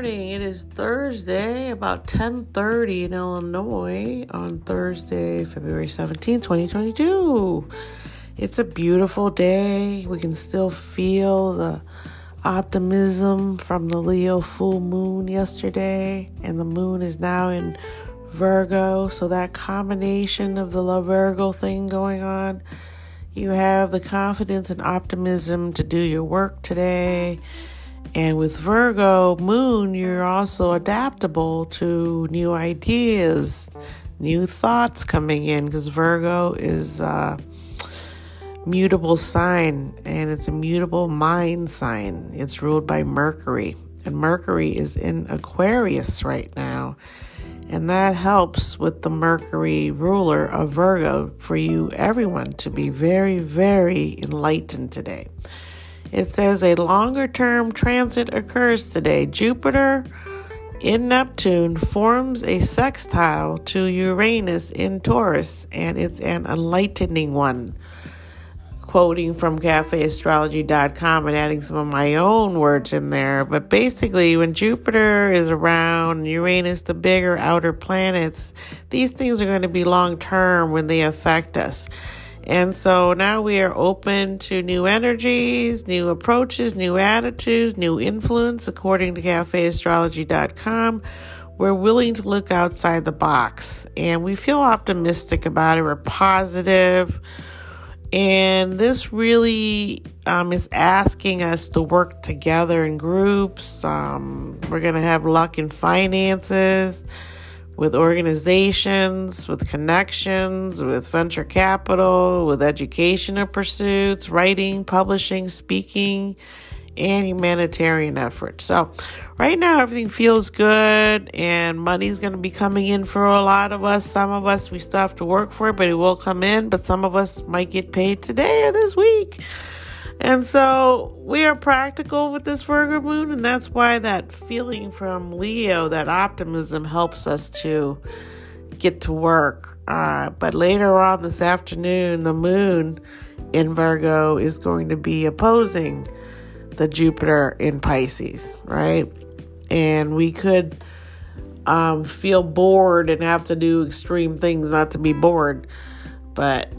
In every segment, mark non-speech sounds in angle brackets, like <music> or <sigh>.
morning. It is Thursday, about 10:30 in Illinois on Thursday, February 17, 2022. It's a beautiful day. We can still feel the optimism from the Leo full moon yesterday, and the moon is now in Virgo. So that combination of the love Virgo thing going on, you have the confidence and optimism to do your work today and with Virgo moon, you're also adaptable to new ideas, new thoughts coming in because Virgo is a mutable sign and it's a mutable mind sign. It's ruled by Mercury, and Mercury is in Aquarius right now. And that helps with the Mercury ruler of Virgo for you, everyone, to be very, very enlightened today. It says a longer term transit occurs today. Jupiter in Neptune forms a sextile to Uranus in Taurus, and it's an enlightening one. Quoting from cafeastrology.com and adding some of my own words in there. But basically, when Jupiter is around Uranus, the bigger outer planets, these things are going to be long term when they affect us. And so now we are open to new energies, new approaches, new attitudes, new influence, according to cafeastrology.com. We're willing to look outside the box and we feel optimistic about it. We're positive. And this really um, is asking us to work together in groups. Um, we're going to have luck in finances with organizations, with connections, with venture capital, with educational pursuits, writing, publishing, speaking, and humanitarian efforts. So, right now, everything feels good, and money's going to be coming in for a lot of us. Some of us, we still have to work for it, but it will come in. But some of us might get paid today or this week. And so we are practical with this Virgo moon, and that's why that feeling from Leo, that optimism, helps us to get to work. Uh, but later on this afternoon, the moon in Virgo is going to be opposing the Jupiter in Pisces, right? And we could um, feel bored and have to do extreme things not to be bored. But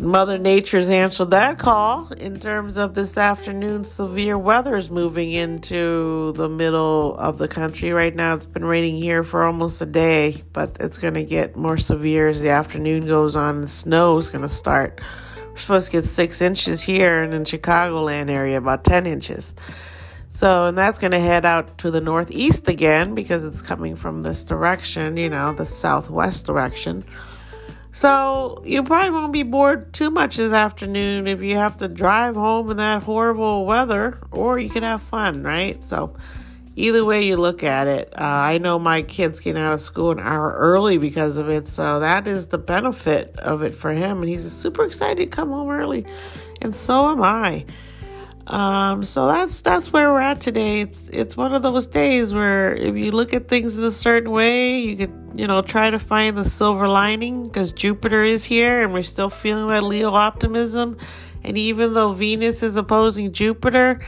Mother Nature's answered that call in terms of this afternoon. Severe weather is moving into the middle of the country. Right now, it's been raining here for almost a day, but it's going to get more severe as the afternoon goes on and snow is going to start. We're supposed to get six inches here and in Chicagoland area, about 10 inches. So, and that's going to head out to the northeast again because it's coming from this direction, you know, the southwest direction. So you probably won't be bored too much this afternoon if you have to drive home in that horrible weather, or you can have fun, right? So either way you look at it, uh, I know my kid's getting out of school an hour early because of it, so that is the benefit of it for him, and he's super excited to come home early, and so am I. Um, so that's that's where we're at today. It's it's one of those days where if you look at things in a certain way, you could you know try to find the silver lining because Jupiter is here and we're still feeling that Leo optimism. And even though Venus is opposing Jupiter,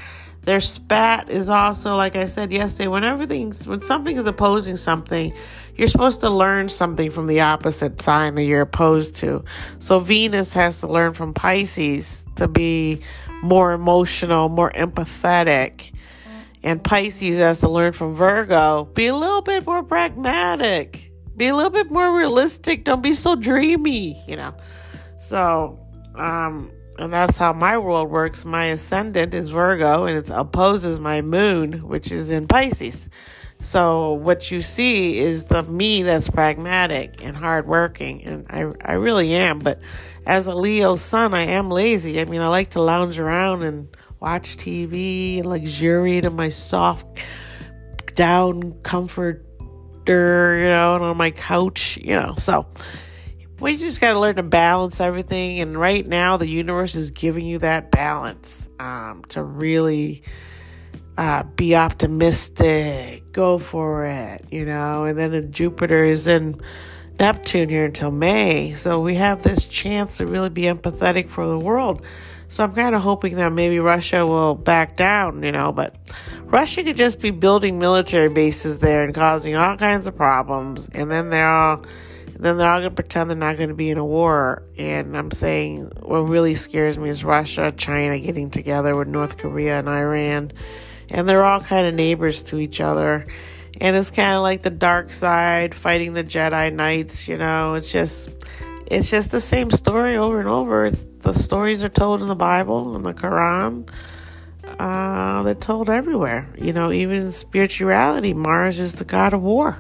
their spat is also like I said yesterday. When everything's when something is opposing something, you're supposed to learn something from the opposite sign that you're opposed to. So Venus has to learn from Pisces to be more emotional, more empathetic. And Pisces has to learn from Virgo, be a little bit more pragmatic, be a little bit more realistic, don't be so dreamy, you know. So, um, and that's how my world works. My ascendant is Virgo and it opposes my moon, which is in Pisces. So what you see is the me that's pragmatic and hardworking, and I I really am. But as a Leo sun, I am lazy. I mean, I like to lounge around and watch TV and luxuriate in my soft down comforter, you know, and on my couch, you know. So we just got to learn to balance everything. And right now, the universe is giving you that balance um, to really uh, be optimistic, go for it, you know. And then Jupiter is in Neptune here until May. So we have this chance to really be empathetic for the world. So I'm kind of hoping that maybe Russia will back down, you know, but Russia could just be building military bases there and causing all kinds of problems. And then they're all then they're all going to pretend they're not going to be in a war. And I'm saying what really scares me is Russia, China getting together with North Korea and Iran. And they're all kind of neighbors to each other. And it's kind of like the dark side fighting the Jedi Knights, you know. It's just it's just the same story over and over. It's the stories are told in the Bible and the Quran. Uh, they're told everywhere. You know, even in spirituality, Mars is the god of war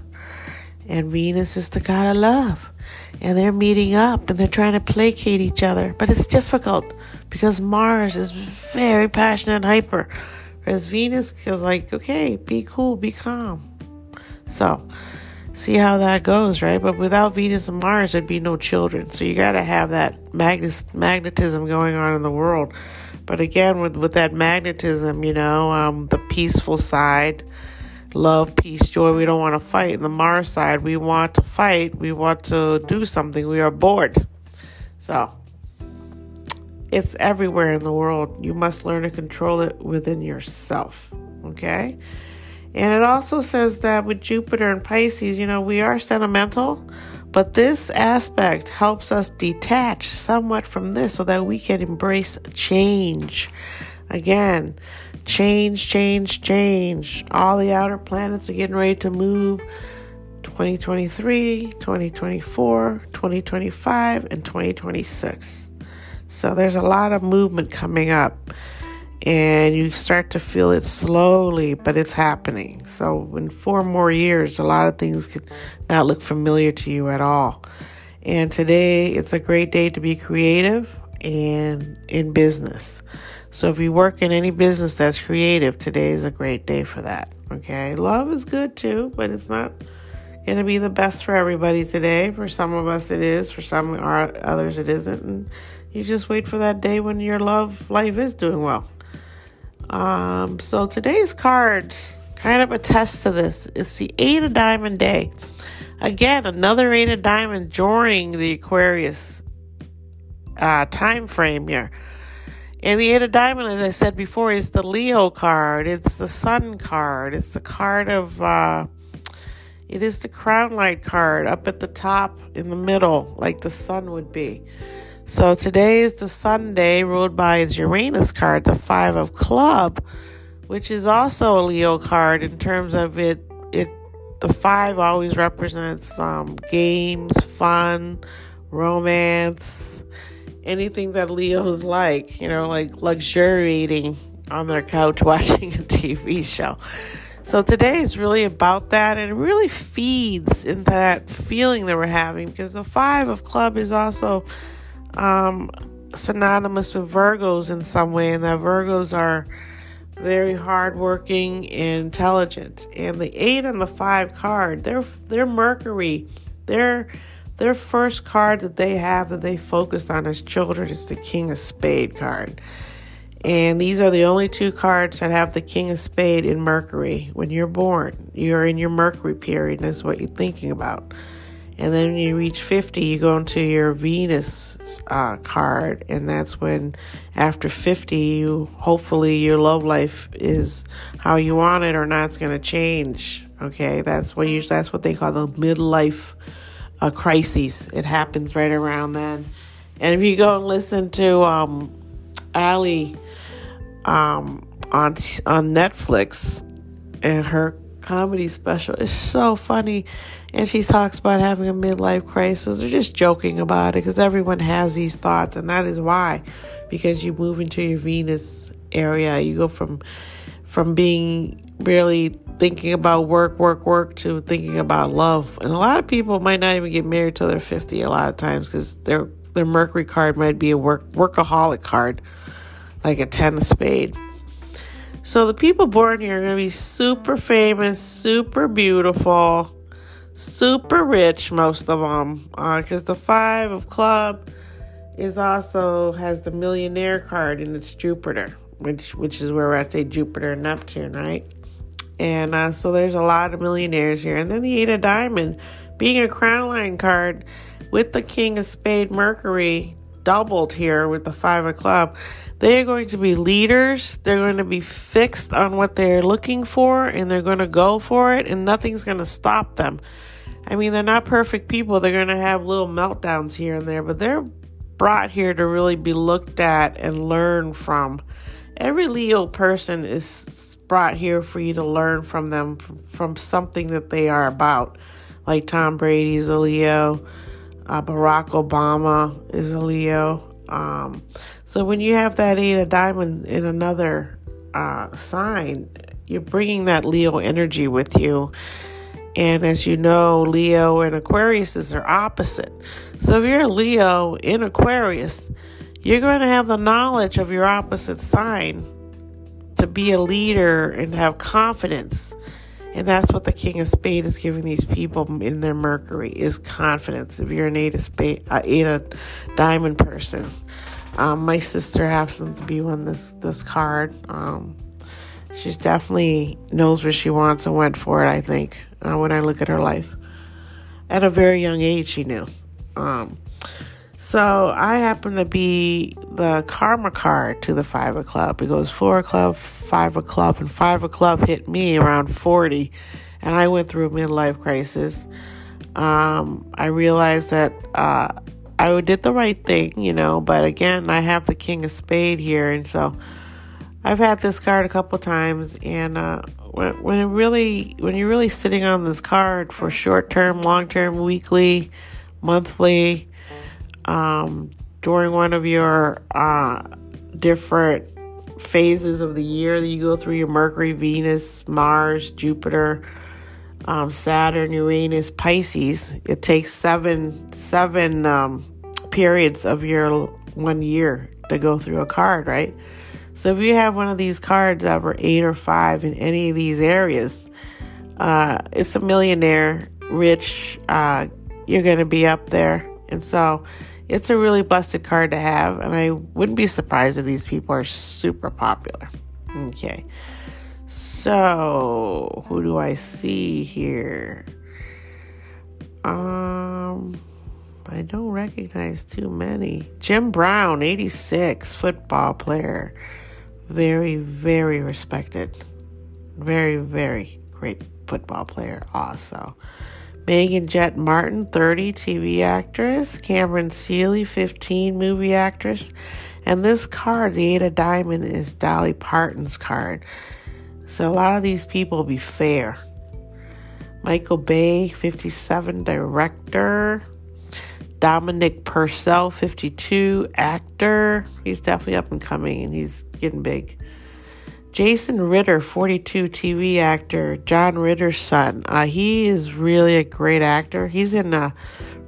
and Venus is the god of love. And they're meeting up and they're trying to placate each other. But it's difficult because Mars is very passionate and hyper. Whereas Venus is like, okay, be cool, be calm. So, see how that goes, right? But without Venus and Mars, there'd be no children. So you got to have that magnetism going on in the world. But again, with, with that magnetism, you know, um, the peaceful side, love, peace, joy. We don't want to fight. In the Mars side, we want to fight. We want to do something. We are bored. So it's everywhere in the world. You must learn to control it within yourself. Okay? And it also says that with Jupiter and Pisces, you know, we are sentimental, but this aspect helps us detach somewhat from this so that we can embrace change. Again, change, change, change. All the outer planets are getting ready to move 2023, 2024, 2025, and 2026. So there's a lot of movement coming up, and you start to feel it slowly, but it's happening. So in four more years, a lot of things could not look familiar to you at all. And today, it's a great day to be creative and in business. So if you work in any business that's creative, today is a great day for that. Okay. Love is good too, but it's not going to be the best for everybody today. For some of us, it is. For some others, it isn't. And you just wait for that day when your love life is doing well. Um, so today's cards kind of attest to this. It's the Eight of Diamond day. Again, another Eight of Diamond during the Aquarius uh, time frame here. And the Eight of Diamond, as I said before, is the Leo card. It's the Sun card. It's the card of, uh, it is the Crown Line card up at the top in the middle, like the Sun would be. So today is the Sunday, ruled by its Uranus card, the Five of Club, which is also a Leo card in terms of it. It the five always represents um, games, fun, romance anything that Leos like, you know, like luxuriating on their couch <laughs> watching a TV show. So today is really about that and it really feeds into that feeling that we're having because the five of club is also um, synonymous with Virgos in some way, and that Virgos are very hardworking and intelligent. And the eight and the five card, they're they're Mercury. They're their first card that they have that they focused on as children is the King of Spade card. And these are the only two cards that have the King of Spade in Mercury. When you're born, you're in your Mercury period, and that's what you're thinking about. And then when you reach 50, you go into your Venus uh, card, and that's when, after 50, you hopefully your love life is how you want it or not. It's going to change. Okay, that's what you. That's what they call the midlife a crisis. It happens right around then. And if you go and listen to um, Ali um, on on Netflix and her comedy special is so funny, and she talks about having a midlife crisis. They're just joking about it because everyone has these thoughts, and that is why, because you move into your Venus area, you go from from being really thinking about work, work, work to thinking about love. And a lot of people might not even get married till they're 50 a lot of times because their their Mercury card might be a work workaholic card, like a ten of spade. So the people born here are going to be super famous, super beautiful, super rich, most of them, because uh, the five of club is also has the millionaire card and its Jupiter, which which is where we're at say Jupiter and Neptune, right? And uh, so there's a lot of millionaires here. And then the Eight of Diamond being a crown line card with the King of Spade Mercury doubled here with the Five of Club, they are going to be leaders. They're going to be fixed on what they're looking for and they're going to go for it and nothing's going to stop them. I mean, they're not perfect people. They're going to have little meltdowns here and there, but they're brought here to really be looked at and learn from. Every Leo person is brought here for you to learn from them from something that they are about. Like Tom Brady's a Leo, uh, Barack Obama is a Leo. Um, so when you have that eight of diamonds in another uh, sign, you're bringing that Leo energy with you. And as you know, Leo and Aquarius is their opposite. So if you're a Leo in Aquarius, you're going to have the knowledge of your opposite sign to be a leader and have confidence. And that's what the King of Spades is giving these people in their Mercury is confidence. If you're an eight of spade, uh, eight of diamond person, um, my sister happens to be one this this card. Um, she's definitely knows what she wants and went for it. I think uh, when I look at her life. At a very young age, she knew. Um, so I happen to be the karma card to the five club. It goes four club, five club, and five club hit me around 40, and I went through a midlife crisis. Um, I realized that uh, I did the right thing, you know, but again, I have the king of spade here, and so I've had this card a couple times, and uh, when when it really when you're really sitting on this card for short term, long term, weekly, monthly, um, during one of your uh, different phases of the year that you go through your Mercury, Venus, Mars, Jupiter, um, Saturn, Uranus, Pisces. It takes seven seven um, periods of your one year to go through a card, right? So if you have one of these cards over eight or five in any of these areas, uh, it's a millionaire, rich. Uh, you're going to be up there, and so it's a really blessed card to have. And I wouldn't be surprised if these people are super popular. Okay, so who do I see here? Um. I don't recognize too many. Jim Brown, 86, football player very, very respected. Very, very great football player, also. Meaghan Jette Martin, 30, TV actress. Cameron Seely, 15, movie actress. And this card, the Eight of Diamond, is Dolly Parton's card. So a lot of these people be fair. Michael Bay, 57, director. Dominic Purcell, 52, actor. He's definitely up and coming and he's getting big. Jason Ritter, 42, TV actor. John Ritter's son. Uh, he is really a great actor. He's in uh,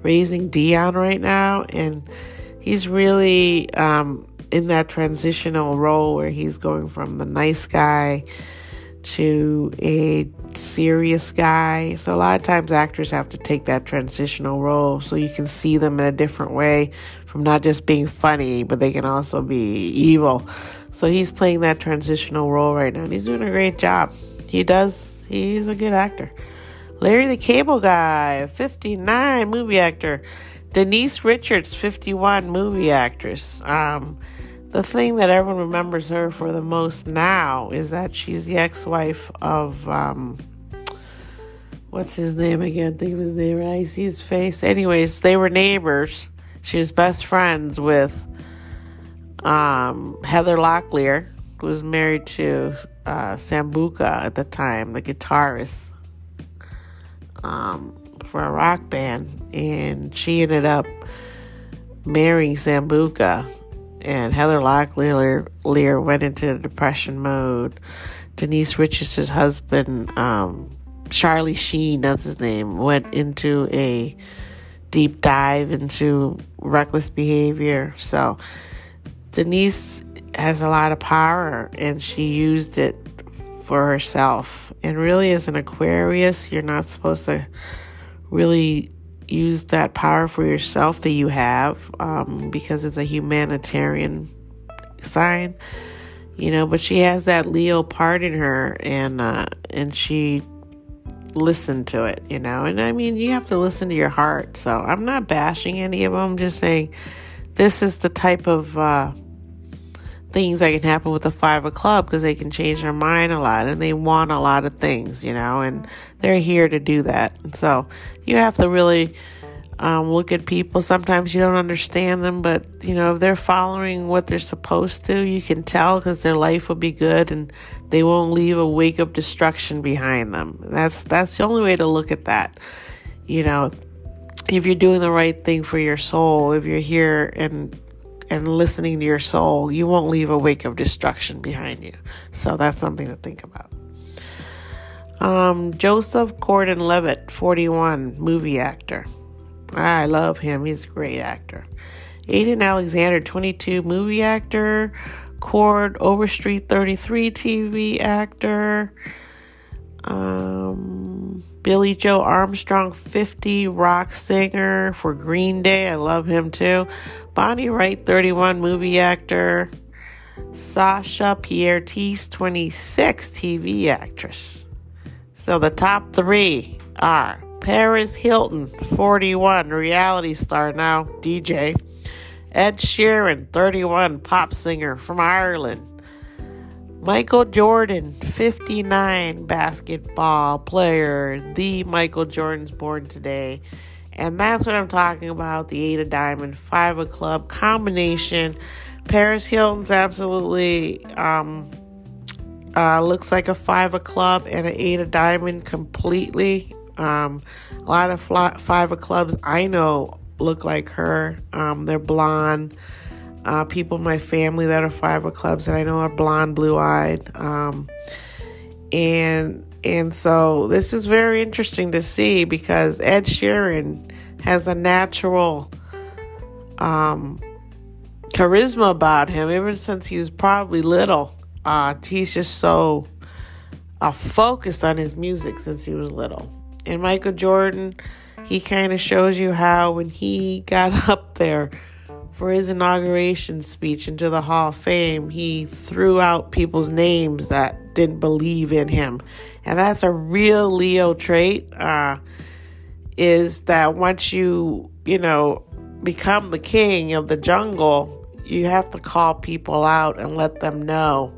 Raising Dion right now and he's really um, in that transitional role where he's going from the nice guy to a serious guy. So a lot of times actors have to take that transitional role so you can see them in a different way from not just being funny, but they can also be evil. So he's playing that transitional role right now and he's doing a great job. He does. He's a good actor. Larry the Cable Guy, 59 movie actor. Denise Richards, 51 movie actress. Um, the thing that everyone remembers her for the most now is that she's the ex-wife of um, what's his name again? Think of his name. I see his face. Anyways, they were neighbors. She was best friends with um, Heather Locklear, who was married to uh, Sambora at the time, the guitarist um, for a rock band, and she ended up marrying Sambora and Heather Locklear Lear went into depression mode. Denise Richards' husband, um, Charlie Sheen, that's his name, went into a deep dive into reckless behavior. So Denise has a lot of power and she used it for herself. And really, as an Aquarius, you're not supposed to really use that power for yourself that you have um, because it's a humanitarian sign you know but she has that leo part in her and uh, and she listened to it, you know. And I mean, you have to listen to your heart. So I'm not bashing any of them. I'm just saying this is the type of uh, things that can happen with the five of because they can change their mind a lot and they want a lot of things, you know, and they're here to do that. So you have to really um, look at people. Sometimes you don't understand them, but you know if they're following what they're supposed to, you can tell because their life will be good and they won't leave a wake of destruction behind them. That's that's the only way to look at that. You know, if you're doing the right thing for your soul, if you're here and and listening to your soul, you won't leave a wake of destruction behind you. So that's something to think about. Um, Joseph Gordon Levitt, 41, movie actor. I love him. He's a great actor. Aiden Alexander, 22, movie actor. Chord Overstreet, 33, TV actor. Um, Billie Joe Armstrong, 50, rock singer for Green Day. I love him too. Bonnie Wright, 31, movie actor. Sasha Pieterse, 26, TV actress. So the top three are Paris Hilton, 41, reality star now, DJ. Ed Sheeran, 31, pop singer from Ireland. Michael Jordan, 59, basketball player. The Michael Jordan's born today. And that's what I'm talking about the Eight of Diamond, Five of Club combination. Paris Hilton's absolutely um, uh, looks like a Five of Club and an Eight of Diamond completely. Um, a lot of fly, five of clubs I know look like her. Um, they're blonde. Uh, people in my family that are five of clubs that I know are blonde, blue eyed. Um, and and so this is very interesting to see because Ed Sheeran has a natural um, charisma about him ever since he was probably little. Uh, he's just so uh, focused on his music since he was little. And Michael Jordan, he kind of shows you how when he got <laughs> up there for his inauguration speech into the Hall of Fame, he threw out people's names that didn't believe in him. And that's a real Leo trait, uh, is that once you, you know, become the king of the jungle, you have to call people out and let them know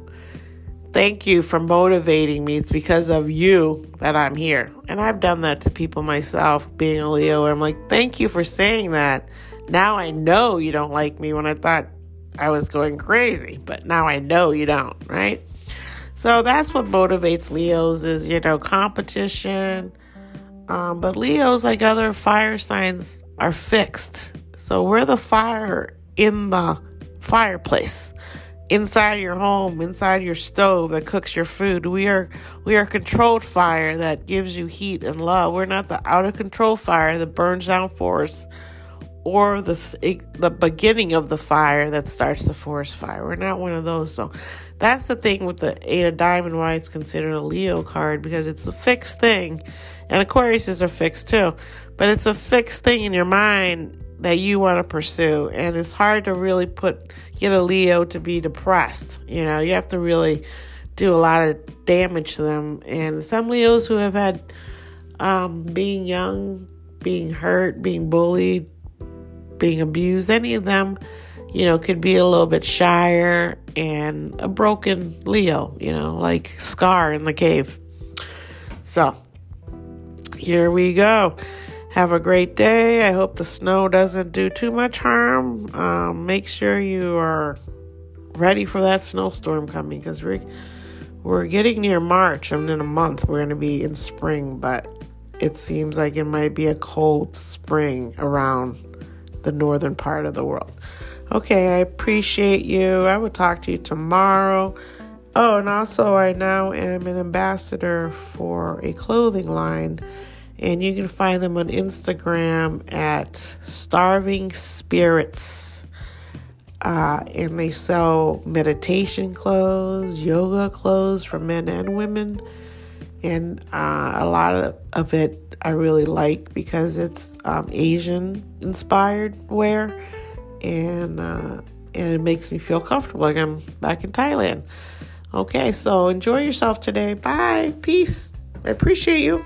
Thank you for motivating me. It's because of you that I'm here. And I've done that to people myself, being a Leo. I'm like, thank you for saying that. Now I know you don't like me when I thought I was going crazy, but now I know you don't, right? So that's what motivates Leos is, you know, competition. Um, but Leos, like other fire signs, are fixed. So we're the fire in the fireplace inside your home, inside your stove that cooks your food. We are we are controlled fire that gives you heat and love. We're not the out of control fire that burns down forests or the the beginning of the fire that starts the forest fire. We're not one of those. So that's the thing with the Eight of Diamond why it's considered a Leo card because it's a fixed thing. And Aquarius is a fixed too. But it's a fixed thing in your mind that you want to pursue and it's hard to really put get a leo to be depressed you know you have to really do a lot of damage to them and some leos who have had um, being young being hurt being bullied being abused any of them you know could be a little bit shyer and a broken leo you know like scar in the cave so here we go have a great day. I hope the snow doesn't do too much harm. Um, make sure you are ready for that snowstorm coming because we're we're getting near March. and in a month we're going to be in spring, but it seems like it might be a cold spring around the northern part of the world. Okay, I appreciate you. I will talk to you tomorrow. Oh, and also I now am an ambassador for a clothing line and you can find them on Instagram at Starving Spirits. Uh, and they sell meditation clothes, yoga clothes for men and women. And uh, a lot of, of it I really like because it's um, Asian inspired wear. And, uh, and it makes me feel comfortable like I'm back in Thailand. Okay, so enjoy yourself today. Bye. Peace. I appreciate you.